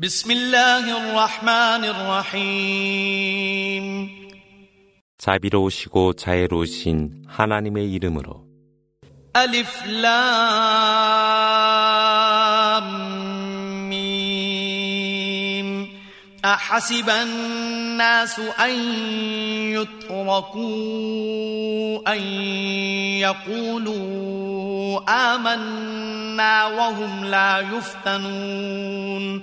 بسم الله الرحمن الرحيم 자비로우시고 자애로우신 하나님의 이름으로 ألف لام ميم أحسب الناس أن يتركوا أن يقولوا آمنا وهم لا يفتنون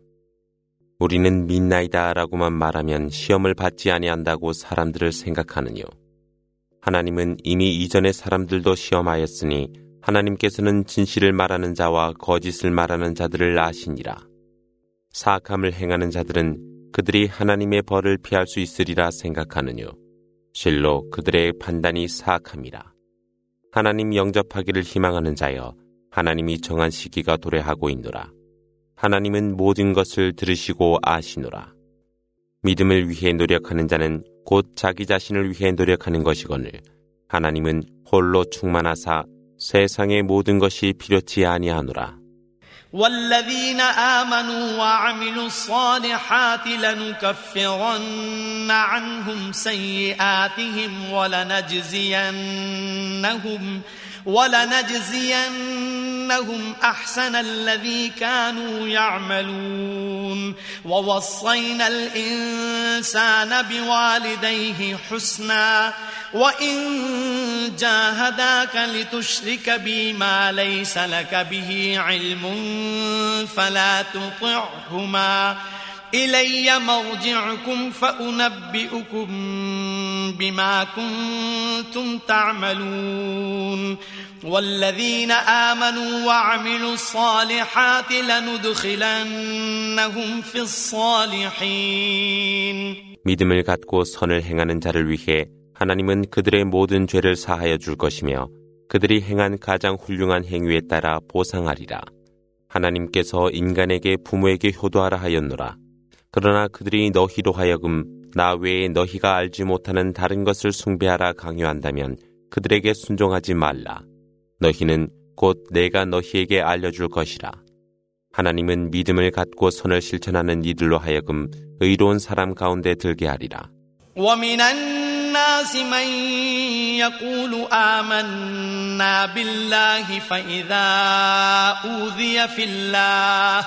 우리는 믿나이다라고만 말하면 시험을 받지 아니한다고 사람들을 생각하느뇨. 하나님은 이미 이전의 사람들도 시험하였으니 하나님께서는 진실을 말하는 자와 거짓을 말하는 자들을 아시니라. 사악함을 행하는 자들은 그들이 하나님의 벌을 피할 수 있으리라 생각하느뇨. 실로 그들의 판단이 사악함이라. 하나님 영접하기를 희망하는 자여 하나님이 정한 시기가 도래하고 있노라. 하나님은 모든 것을 들으시고 아시노라. 믿음을 위해 노력하는 자는 곧 자기 자신을 위해 노력하는 것이거늘 하나님은 홀로 충만하사 세상의 모든 것이 필요치 아니하노라. والذين آمنوا وعملوا الصالحات لنكفرن عنهم سيئاتهم ولنجزينهم ولنجزينهم أحسن الذي كانوا يعملون. ووصينا الإنسان بوالديه حسنا وإن جاهداك لتشرك بي ما ليس لك به علم فلا تطعهما. إلي مرجعكم فأنبئكم بما كنتم تعملون والذين آمنوا وعملوا الصالحات لندخلنهم في الصالحين 믿음을 갖고 선을 행하는 자를 위해 하나님은 그들의 모든 죄를 사하여 줄 것이며 그들이 행한 가장 훌륭한 행위에 따라 보상하리라. 하나님께서 인간에게 부모에게 효도하라 하였노라. 그러나 그들이 너희로 하여금 나 외에 너희가 알지 못하는 다른 것을 숭배하라 강요한다면 그들에게 순종하지 말라. 너희는 곧 내가 너희에게 알려줄 것이라. 하나님은 믿음을 갖고 선을 실천하는 이들로 하여금 의로운 사람 가운데 들게 하리라. ومن الناس من يقول آمنا بالله فإذا أوذي في الله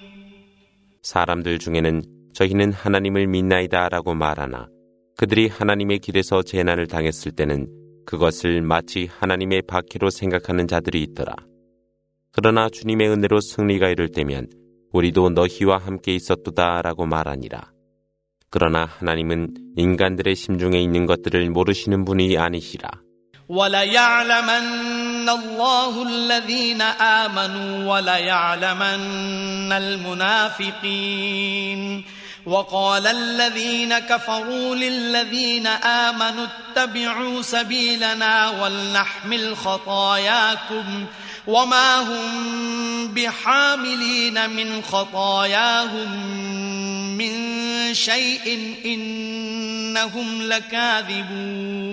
사람들 중에는 저희는 하나님을 믿나이다 라고 말하나 그들이 하나님의 길에서 재난을 당했을 때는 그것을 마치 하나님의 박해로 생각하는 자들이 있더라. 그러나 주님의 은혜로 승리가 이를 때면 우리도 너희와 함께 있었도다 라고 말하니라. 그러나 하나님은 인간들의 심중에 있는 것들을 모르시는 분이 아니시라. وليعلمن الله الذين آمنوا وليعلمن المنافقين وقال الذين كفروا للذين آمنوا اتبعوا سبيلنا ولنحمل خطاياكم وما هم بحاملين من خطاياهم من شيء إنهم لكاذبون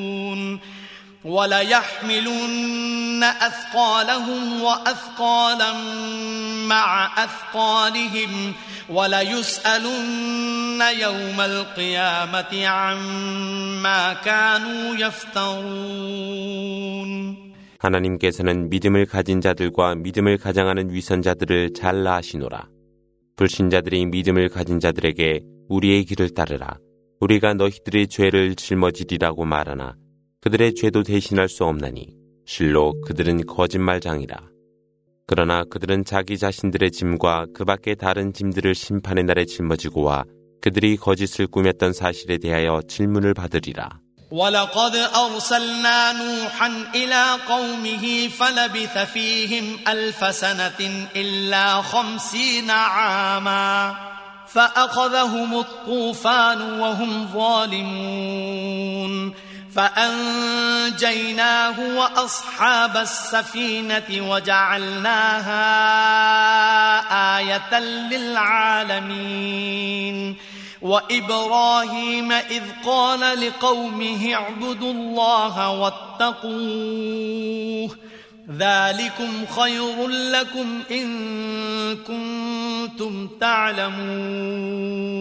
وليحملن أثقالهم وأثقالا مع أثقالهم وليسألن يوم القيامة عما كانوا يفترون 하나님께서는 믿음을 가진 자들과 믿음을 가장하는 위선자들을 잘 아시노라. 불신자들이 믿음을 가진 자들에게 우리의 길을 따르라. 우리가 너희들의 죄를 짊어지리라고 말하나 그들의 죄도 대신할 수 없나니 실로 그들은 거짓말장이라. 그러나 그들은 자기 자신들의 짐과 그 밖의 다른 짐들을 심판의 날에 짊어지고 와 그들이 거짓을 꾸몄던 사실에 대하여 질문을 받으리라. ولقد أرسلنا نوحا إلى قومه فلبث فيهم ألف سنة إلا خمسين عاما فأخذهم الطوفان وهم ظالمون فأنجيناه وأصحاب السفينة وجعلناها آية للعالمين وإبراهيم إذ قال لقومه اعبدوا الله واتقوه ذلكم خير لكم إن كنتم تعلمون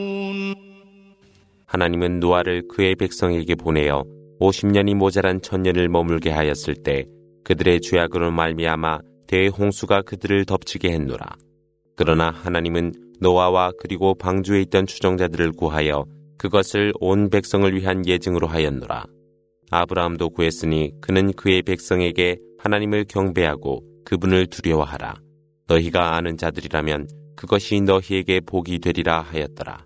하나님은 노아를 그의 백성에게 보내어 50년이 모자란 천년을 머물게 하였을 때 그들의 죄악으로 말미암아 대홍수가 그들을 덮치게 했노라. 그러나 하나님은 노아와 그리고 방주에 있던 추종자들을 구하여 그것을 온 백성을 위한 예증으로 하였노라. 아브라함도 구했으니 그는 그의 백성에게 하나님을 경배하고 그분을 두려워하라. 너희가 아는 자들이라면 그것이 너희에게 복이 되리라 하였더라.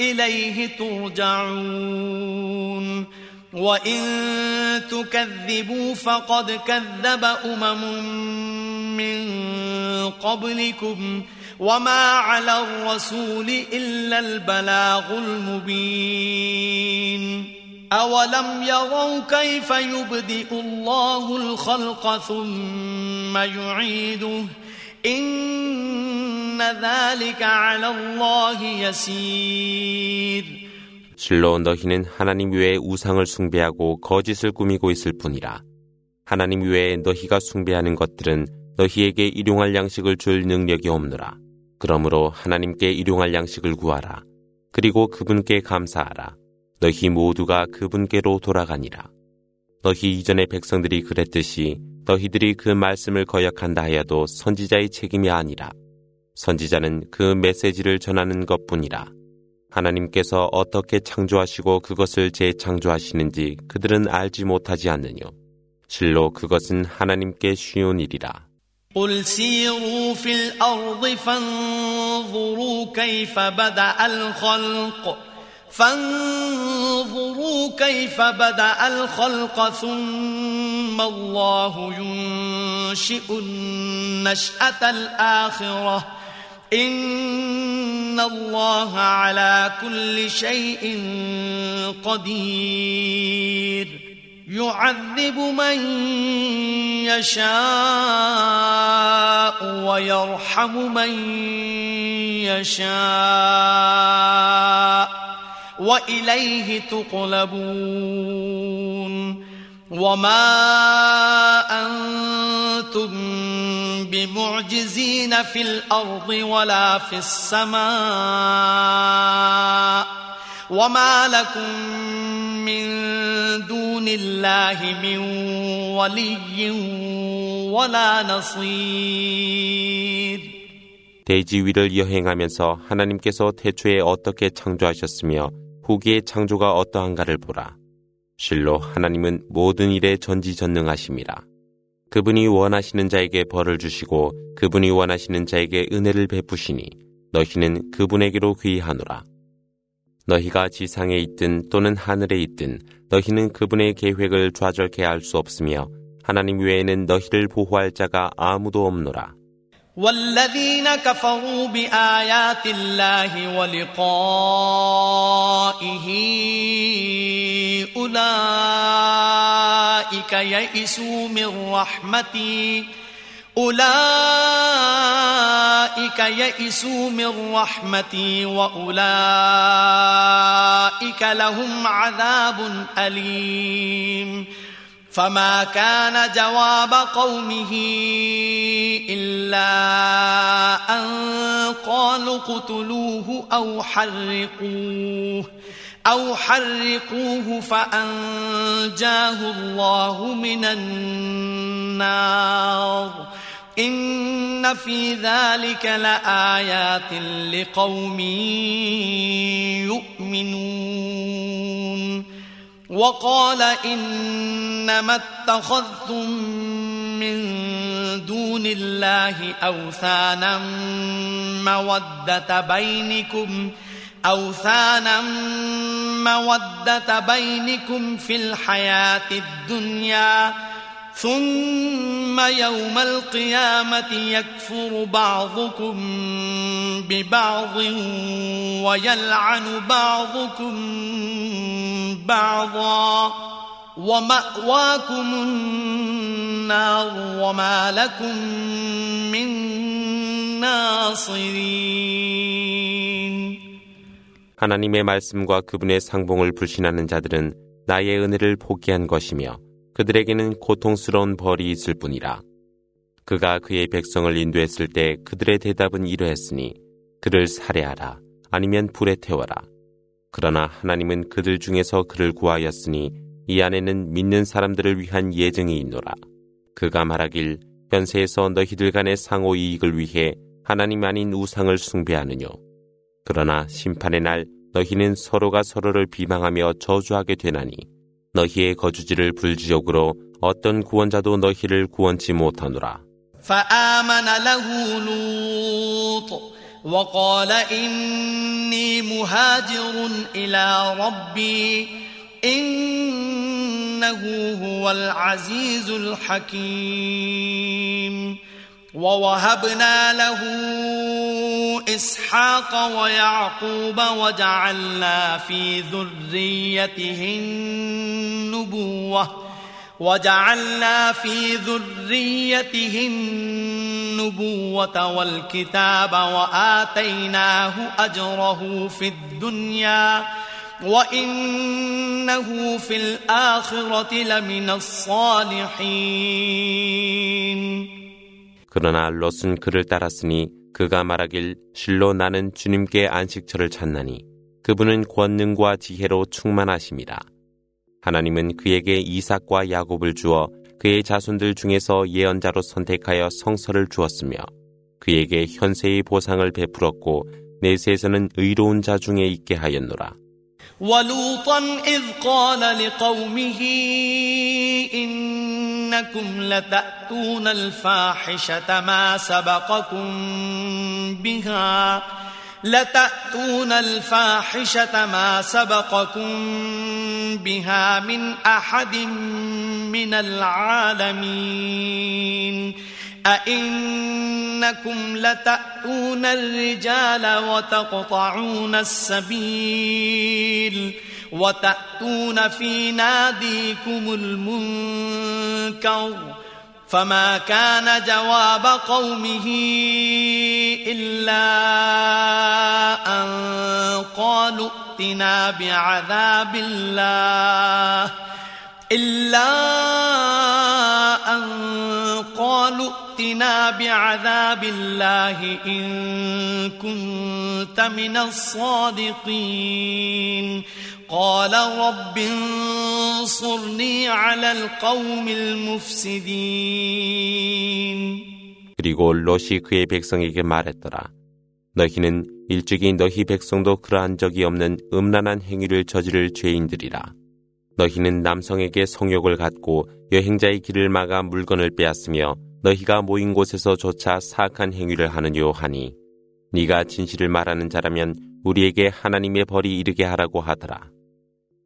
إليه ترجعون. وإن تكذبوا فقد كذب أمم من قبلكم وما على الرسول إلا البلاغ المبين. أولم يروا كيف يبدئ الله الخلق ثم يعيده؟ إن ذلك على الله يسير 실로 너희는 하나님 외에 우상을 숭배하고 거짓을 꾸미고 있을 뿐이라. 하나님 외에 너희가 숭배하는 것들은 너희에게 일용할 양식을 줄 능력이 없노라. 그러므로 하나님께 일용할 양식을 구하라. 그리고 그분께 감사하라. 너희 모두가 그분께로 돌아가니라. 너희 이전의 백성들이 그랬듯이 너희들이 그 말씀을 거역한다 하여도 선지자의 책임이 아니라. 선지자는 그 메시지를 전하는 것 뿐이라. 하나님께서 어떻게 창조하시고 그것을 재창조하시는지 그들은 알지 못하지 않느뇨. 실로 그것은 하나님께 쉬운 일이라. قل سيروا في الأرض فانظروا كيف بدأ الخلق فانظروا كيف بدأ الخلق ثم الله ينشئ النشأة الآخرة إن الله على كل شيء قدير. يعذب من يشاء ويرحم من يشاء وإليه تقلبون. وما أنتم بمعجزين في الأرض ولا في السماء وما لكم من دون الله من ولي ولا نصير 대지 위를 여행하면서 하나님께서 태초에 어떻게 창조하셨으며 후기의 창조가 어떠한가를 보라. 실로 하나님은 모든 일에 전지전능하심이라. 그분이 원하시는 자에게 벌을 주시고 그분이 원하시는 자에게 은혜를 베푸시니 너희는 그분에게로 귀하노라. 너희가 지상에 있든 또는 하늘에 있든 너희는 그분의 계획을 좌절케 할 수 없으며 하나님 외에는 너희를 보호할 자가 아무도 없노라. والذين كفروا بآيات الله ولقائه أولئك يئسوا من رحمتي. أولئك يئسوا من رحمتي وأولئك لهم عذاب أليم. فما كان جواب قومه إلا أن قالوا اقتلوه أو حرقوه. أو حرقوه فأنجاه الله من النار. إن في ذلك لآيات لقوم يؤمنون. وقال إنما اتخذتم من دون الله أوثانا مودة بينكم أوثانا مودة بينكم في الحياة الدنيا ثم يوم القيامة يكفر بعضكم ببعض ويلعن بعضكم بعضا. ومأواكم النار وما لكم من ناصرين. 하나님의 말씀과 그분의 상봉을 불신하는 자들은 나의 은혜를 포기한 것이며 그들에게는 고통스러운 벌이 있을 뿐이라. 그가 그의 백성을 인도했을 때 그들의 대답은 이러했으니 그를 살해하라 아니면 불에 태워라. 그러나 하나님은 그들 중에서 그를 구하였으니 이 안에는 믿는 사람들을 위한 예정이 있노라. 그가 말하길 현세에서 너희들 간의 상호 이익을 위해 하나님 아닌 우상을 숭배하느뇨. 그러나 심판의 날 너희는 서로가 서로를 비방하며 저주하게 되나니 너희의 거주지를 불지옥으로 어떤 구원자도 너희를 구원치 못하노라. فآمن له لوط وقال إني مهاجر إلى ربي إنه هو العزيز الحكيم ووهبنا له إسحاق ويعقوب وجعلنا في ذريته النبوة وجعلنا في ذريته النبوة والكتاب وآتيناه أجره في الدنيا وإنه في الآخرة لمن الصالحين 그러나 롯은 그를 따랐으니 그가 말하길 실로 나는 주님께 안식처를 찾나니 그분은 권능과 지혜로 충만하십니다. 하나님은 그에게 이삭과 야곱을 주어 그의 자손들 중에서 예언자로 선택하여 성서를 주었으며 그에게 현세의 보상을 베풀었고 내세에서는 의로운 자 중에 있게 하였노라. ولوطا إذ قال لقومه إنكم لتأتون الفاحشة ما سبقكم بها. لتأتون الفاحشة ما سبقكم بها من أحد من العالمين. أئنكم لتأتون الرجال وتقطعون السبيل. وتأتون في ناديكم المنكر فما كان جواب قومه إلا أن قالوا ائتنا بعذاب الله إلا أن قالوا ائتنا بعذاب الله إن كنت من الصادقين قال رب انصرني على القوم المفسدين 그리고 롯이 그의 백성에게 말했더라. 너희는 일찍이 너희 백성도 그러한 적이 없는 음란한 행위를 저지를 죄인들이라. 너희는 남성에게 성욕을 갖고 여행자의 길을 막아 물건을 빼앗으며 너희가 모인 곳에서조차 사악한 행위를 하느뇨 하니 네가 진실을 말하는 자라면 우리에게 하나님의 벌이 이르게 하라고 하더라.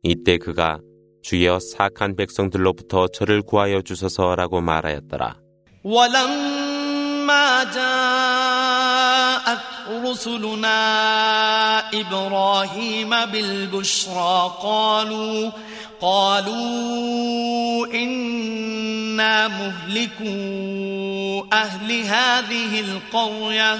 이때 그가 주여 사악한 백성들로부터 저를 구하여 주소서라고 말하였더라. ولما جاءت رسلنا إبراهيم بالبشرى قالوا قالوا إنا مهلكوا أهل هذه القرية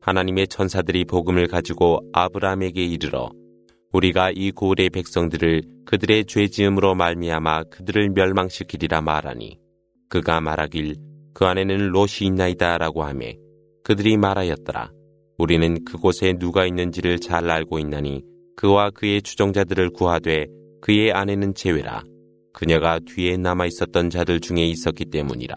하나님의 천사들이 복음을 가지고 아브라함에게 이르러 우리가 이 고을의 백성들을 그들의 죄지음으로 말미암아 그들을 멸망시키리라 말하니 그가 말하길 그 안에는 롯이 있나이다라고 하매 그들이 말하였더라 우리는 그곳에 누가 있는지를 잘 알고 있나니 그와 그의 추종자들을 구하되 그의 아내는 제외라 그녀가 뒤에 남아 있었던 자들 중에 있었기 때문이라.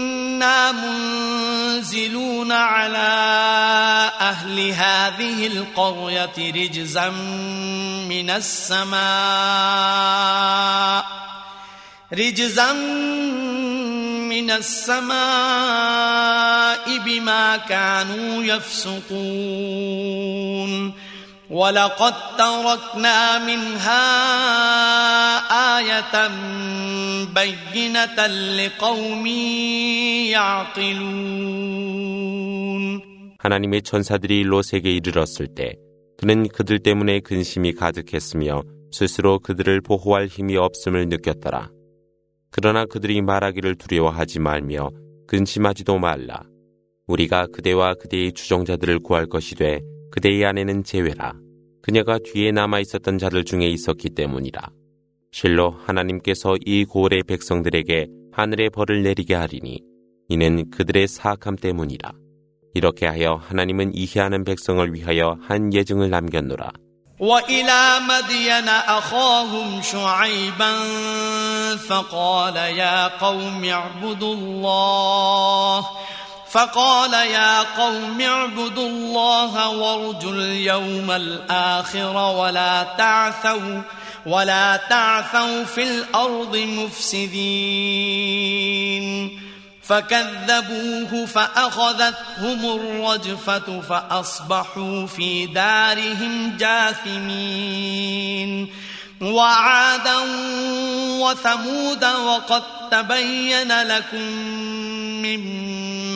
منزلون على أهل هذه القرية رجزا من السماء رجزا من السماء بما كانوا يفسقون. ولقد تركنا منها آية بينة لقوم يعقلون 하나님의 천사들이 롯에게 이르렀을 때 그는 그들 때문에 근심이 가득했으며 스스로 그들을 보호할 힘이 없음을 느꼈더라. 그러나 그들이 말하기를 두려워하지 말며 근심하지도 말라. 우리가 그대와 그대의 추종자들을 구할 것이되 그대의 아내는 제외라. 그녀가 뒤에 남아 있었던 자들 중에 있었기 때문이라. 실로 하나님께서 이 고을의 백성들에게 하늘의 벌을 내리게 하리니 이는 그들의 사악함 때문이라. 이렇게 하여 하나님은 이해하는 백성을 위하여 한 예증을 남겼노라. وإلى مدين أخاهم شعيبا فقال يا قوم اعبدوا الله فقال يا قوم اعبدوا الله وارجوا اليوم الآخر ولا تعثوا ولا تعثوا في الأرض مفسدين. فكذبوه فأخذتهم الرجفة فأصبحوا في دارهم جاثمين. وعادا وثمود وقد تبين لكم من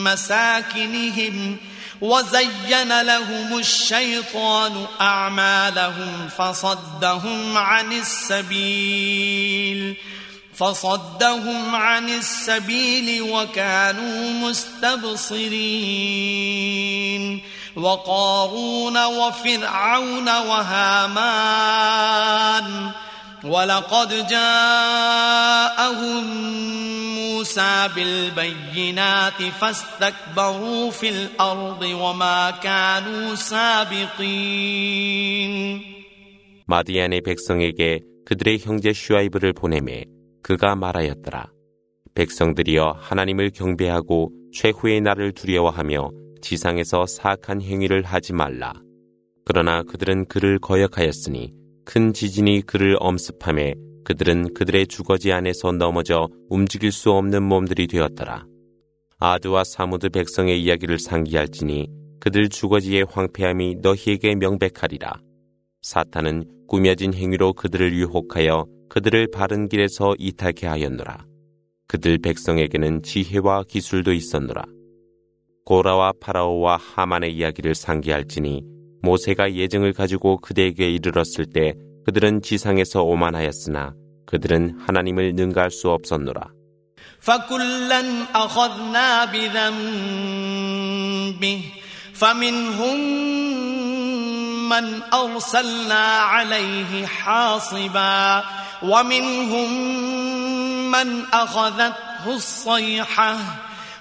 مساكنهم وزين لهم الشيطان أعمالهم فصدهم عن السبيل فصدهم عن السبيل وكانوا مستبصرين وقارون وفرعون وهامان ولقد جاءهم موسى بالبينات فاستكبروا في الأرض وما كانوا سابقين 마디안의 백성에게 그들의 형제 슈아이브를 보내매 그가 말하였더라. 백성들이여 하나님을 경배하고 최후의 날을 두려워하며 지상에서 사악한 행위를 하지 말라. 그러나 그들은 그를 거역하였으니 큰 지진이 그를 엄습함에 그들은 그들의 주거지 안에서 넘어져 움직일 수 없는 몸들이 되었더라. 아드와 사무드 백성의 이야기를 상기할지니 그들 주거지의 황폐함이 너희에게 명백하리라. 사탄은 꾸며진 행위로 그들을 유혹하여 그들을 바른 길에서 이탈케 하였노라. 그들 백성에게는 지혜와 기술도 있었노라. 고라와 파라오와 하만의 이야기를 상기할지니 모세가 예증을 가지고 그대에게 이르렀을 때 그들은 지상에서 오만하였으나 그들은 하나님을 능가할 수 없었노라. فكلا أخذنا بذنبه فمنهم من أرسلنا عليه حاصبا ومنهم من أخذته الصيحة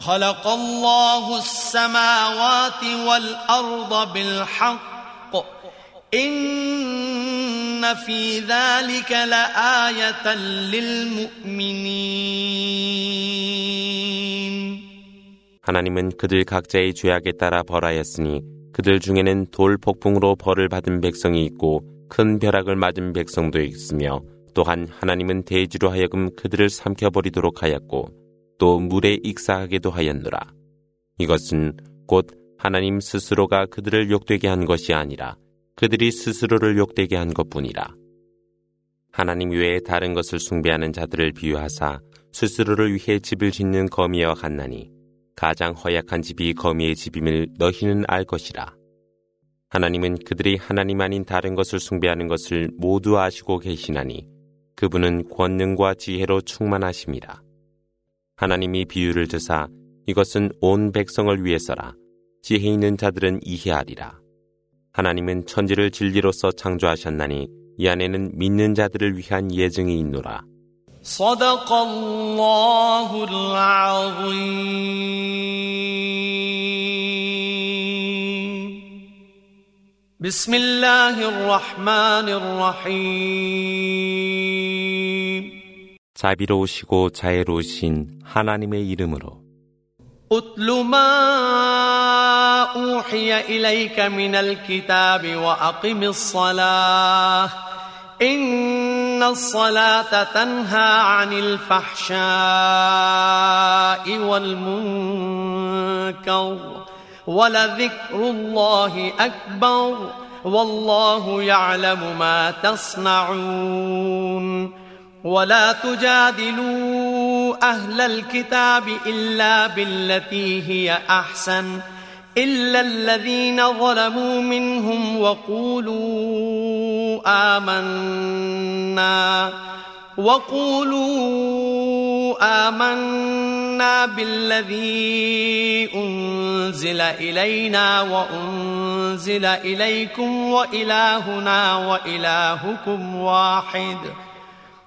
خلق الله السماوات والأرض بالحق إن في ذلك لآية للمؤمنين 하나님은 그들 각자의 죄악에 따라 벌하였으니 그들 중에는 돌 폭풍으로 벌을 받은 백성이 있고 큰 벼락을 맞은 백성도 있으며 또한 하나님은 대지로 하여금 그들을 삼켜버리도록 하였고 또 물에 익사하게도 하였노라. 이것은 곧 하나님 스스로가 그들을 욕되게 한 것이 아니라 그들이 스스로를 욕되게 한 것뿐이라. 하나님 외에 다른 것을 숭배하는 자들을 비유하사 스스로를 위해 집을 짓는 거미와 같나니 가장 허약한 집이 거미의 집임을 너희는 알 것이라. 하나님은 그들이 하나님 아닌 다른 것을 숭배하는 것을 모두 아시고 계시나니 그분은 권능과 지혜로 충만하십니다. 하나님이 비유를 드사 이것은 온 백성을 위해서라. 지혜 있는 자들은 이해하리라. 하나님은 천지를 진리로서 창조하셨나니 이 안에는 믿는 자들을 위한 예증이 있노라. صدق الله العظيم بسم الله الرحمن الرحيم 자비로우시고 자애로우신 하나님의 이름으로 اتل ما أوحي إليك من الكتاب وأقم الصلاة إن الصلاة تنهى عن الفحشاء والمنكر ولذكر الله أكبر والله يعلم ما تصنعون ولا تجادلوا أهل الكتاب إلا بالتي هي أحسن إلا الذين ظلموا منهم وقولوا آمنا وقولوا آمنا بالذي أنزل إلينا وأنزل إليكم وإلهنا وإلهكم واحد.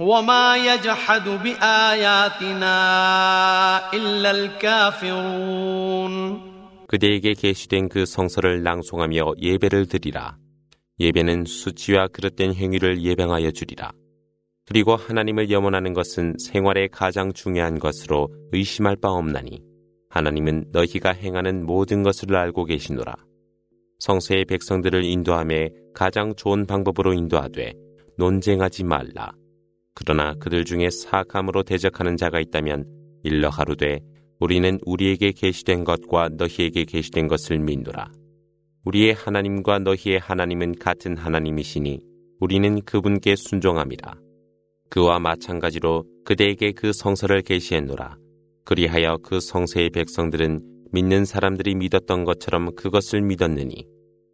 وما يجحد بآياتنا إلا الكافرون 그대에게 계시된 그 성서를 낭송하며 예배를 드리라. 예배는 수치와 그릇된 행위를 예방하여 주리라. 그리고 하나님을 염원하는 것은 생활의 가장 중요한 것으로 의심할 바 없나니 하나님은 너희가 행하는 모든 것을 알고 계시노라. 성세의 백성들을 인도함에 가장 좋은 방법으로 인도하되 논쟁하지 말라. 그러나 그들 중에 사악함으로 대적하는 자가 있다면 일러 하루되 우리는 우리에게 계시된 것과 너희에게 계시된 것을 믿노라. 우리의 하나님과 너희의 하나님은 같은 하나님이시니 우리는 그분께 순종함이라. 그와 마찬가지로 그대에게 그 성서를 계시했노라. 그리하여 그 성세의 백성들은 믿는 사람들이 믿었던 것처럼 그것을 믿었느니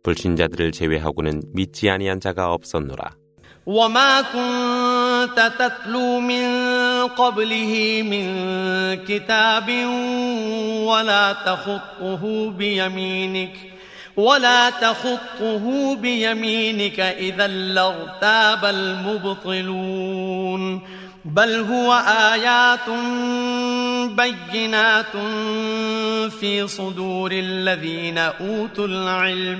불신자들을 제외하고는 믿지 아니한 자가 없었노라. وما كنت تتلو من قبله من كتاب ولا تخطه بيمينك ولا تخطه بيمينك إذا لارتاب المبطلون بل هو آيات بينات في صدور الذين أوتوا العلم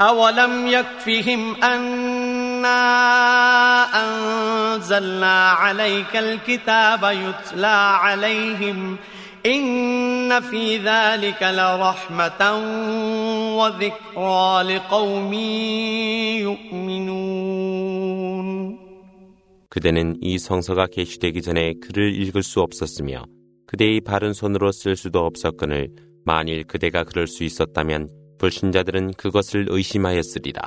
أولم يكفهم أنا أنزلنا عليك الكتاب يتلى عليهم إن في ذلك لرحمة وذكرى لقوم يؤمنون 그대는 이 성서가 계시되기 전에 글을 읽을 수 없었으며 그대의 바른 손으로 쓸 수도 없었거늘 만일 그대가 그럴 수 있었다면 불신자들은 그것을 의심하였으리라.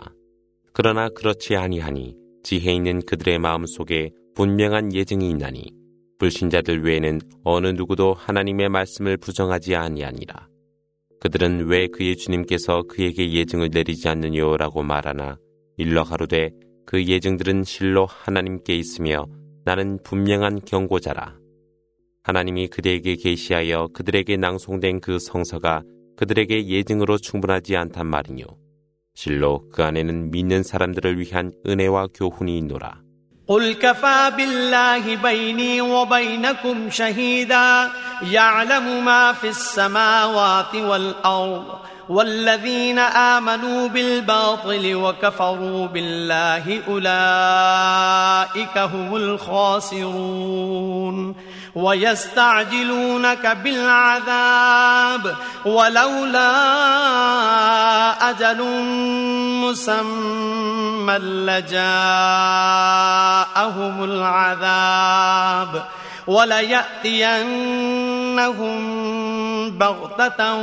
그러나 그렇지 아니하니 지혜 있는 그들의 마음 속에 분명한 예증이 있나니 불신자들 외에는 어느 누구도 하나님의 말씀을 부정하지 아니하니라. 그들은 왜 그의 주님께서 그에게 예증을 내리지 않느냐라고 말하나 일러 가로되 그 예증들은 실로 하나님께 있으며 나는 분명한 경고자라. 하나님이 그대에게 계시하여 그들에게 낭송된 그 성서가 그들에게 예증으로 충분하지 않단 말이뇨. 실로 그 안에는 믿는 사람들을 위한 은혜와 교훈이 있노라. قل كفى بالله بيني وبينكم شهيدا يعلم ما في السماوات والأرض والذين آمنوا بالباطل وكفروا بالله أولئك هم الخاسرون ويستعجلونك بالعذاب ولولا أجل مسمى لجاءهم العذاب وليأتينهم بغتة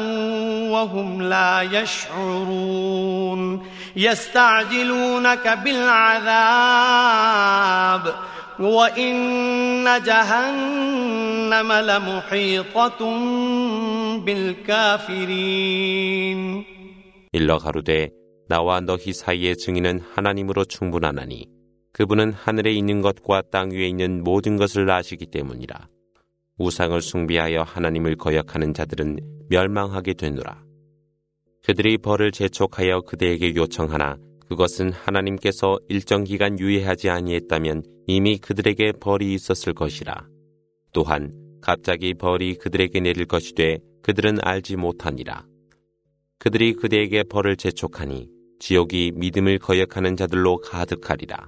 وهم لا يشعرون يستعجلونك بالعذاب وإن جهنم لمحيطة بالكافرين 일러 가로되 나와 너희 사이의 증인은 하나님으로 충분하나니 그분은 하늘에 있는 것과 땅 위에 있는 모든 것을 아시기 때문이라. 우상을 숭비하여 하나님을 거역하는 자들은 멸망하게 되노라. 그들이 벌을 재촉하여 그대에게 요청하나 그것은 하나님께서 일정 기간 유예하지 아니했다면 이미 그들에게 벌이 있었을 것이라. 또한 갑자기 벌이 그들에게 내릴 것이 돼 그들은 알지 못하니라. 그들이 그대에게 벌을 재촉하니 지옥이 믿음을 거역하는 자들로 가득하리라.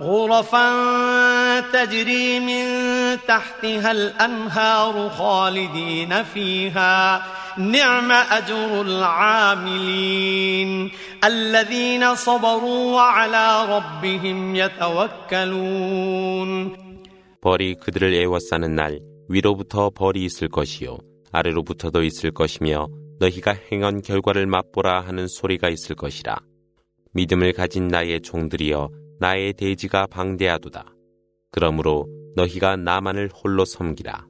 غرفا تجري من تحتها الأنهار خالدين فيها نعم أجر العاملين الذين صبروا وعلى ربهم يتوكلون 벌이 그들을 애워싸는 날 위로부터 벌이 있을 것이요 아래로부터도 있을 것이며 너희가 행한 결과를 맛보라 하는 소리가 있을 것이라 믿음을 가진 나의 종들이여 나의 대지가 방대하도다 그러므로 너희가 나만을 홀로 섬기라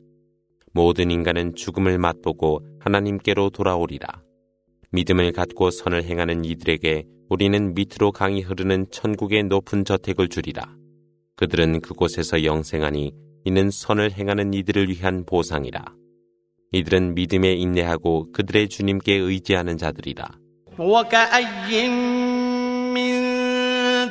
모든 인간은 죽음을 맛보고 하나님께로 돌아오리라 믿음을 갖고 선을 행하는 이들에게 우리는 밑으로 강이 흐르는 천국의 높은 저택을 주리라 그들은 그곳에서 영생하니 이는 선을 행하는 이들을 위한 보상이라. 이들은 믿음에 인내하고 그들의 주님께 의지하는 자들이라.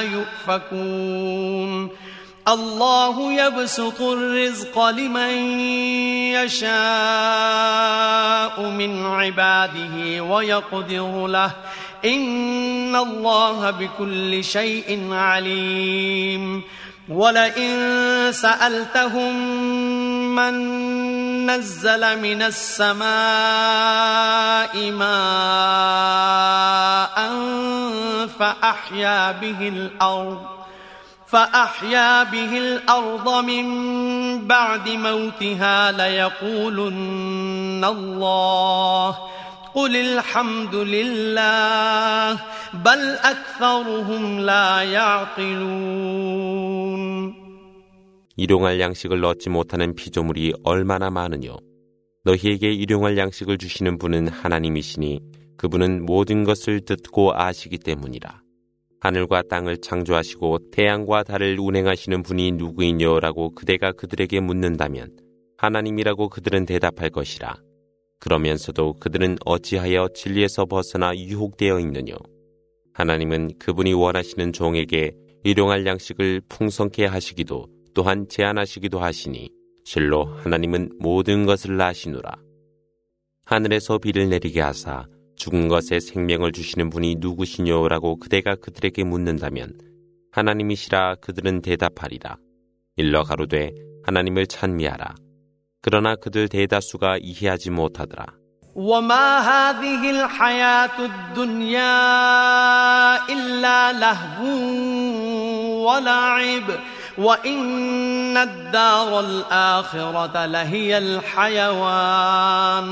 يؤفكون. الله يبسط الرزق لمن يشاء من عباده ويقدر له. إن الله بكل شيء عليم. ولئن سألتهم من نزل من السماء ماء فأحيا به الأرض فأحيا به الأرض من بعد موتها ليقولن الله قل الحمد لله بل أكثرهم لا يعقلون 일용할 양식을 얻지 못하는 피조물이 얼마나 많으뇨. 너희에게 일용할 양식을 주시는 분은 하나님이시니 그분은 모든 것을 듣고 아시기 때문이라. 하늘과 땅을 창조하시고 태양과 달을 운행하시는 분이 누구이뇨라고 그대가 그들에게 묻는다면 하나님이라고 그들은 대답할 것이라. 그러면서도 그들은 어찌하여 진리에서 벗어나 유혹되어 있느뇨. 하나님은 그분이 원하시는 종에게 일용할 양식을 풍성케 하시기도 또한 제한하시기도 하시니 실로 하나님은 모든 것을 아시노라. 하늘에서 비를 내리게 하사 죽은 것에 생명을 주시는 분이 누구시뇨라고 그대가 그들에게 묻는다면 하나님이시라 그들은 대답하리라. 일러 가로되 하나님을 찬미하라. 그러나 그들 대다수가 이해하지 못하더라. وما هذه الحياة الدنيا إلا لهو ولعب وإن الدار الآخرة لهي الحيوان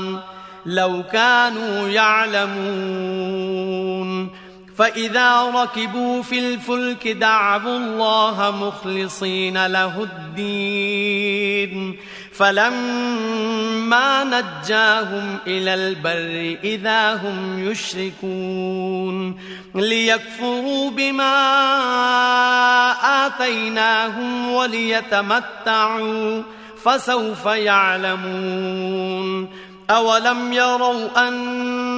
لو كانوا يعلمون فإذا ركبوا في الفلك دعوا الله مخلصين له الدين فلما نجاهم إلى البر إذا هم يشركون. ليكفروا بما آتيناهم وليتمتعوا فسوف يعلمون. أولم يروا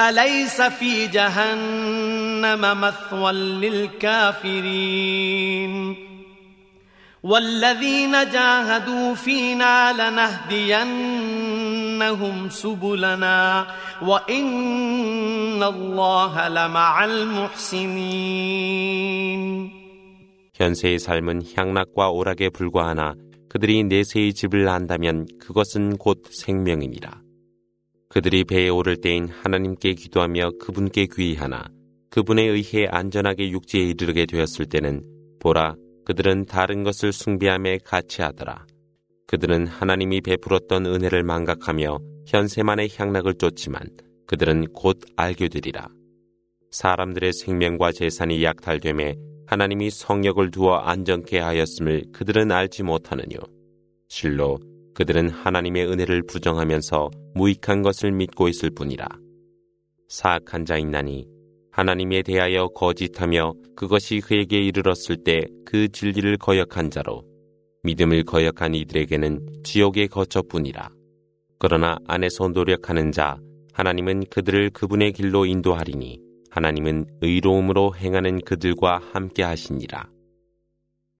أليس في جهنم مثوى للكافرين والذين جاهدوا فينا لنهدينهم سبلنا وإن الله لمع المحسنين 현세의 삶은 향락과 오락에 불과하나 그들이 내세의 집을 안다면 그것은 곧 생명이니라. 그들이 배에 오를 때인 하나님께 기도하며 그분께 귀의하나 그분에 의해 안전하게 육지에 이르게 되었을 때는 보라 그들은 다른 것을 숭배함에 같이 하더라. 그들은 하나님이 베풀었던 은혜를 망각하며 현세만의 향락을 쫓지만 그들은 곧 알게 되리라. 사람들의 생명과 재산이 약탈됨에 하나님이 성역을 두어 안정케 하였음을 그들은 알지 못하느뇨. 실로 그들은 하나님의 은혜를 부정하면서 무익한 것을 믿고 있을 뿐이라. 사악한 자인나니 하나님에 대하여 거짓하며 그것이 그에게 이르렀을 때 그 진리를 거역한 자로 믿음을 거역한 이들에게는 지옥의 거처뿐이라. 그러나 안에서 노력하는 자 하나님은 그들을 그분의 길로 인도하리니 하나님은 의로움으로 행하는 그들과 함께 하시니라.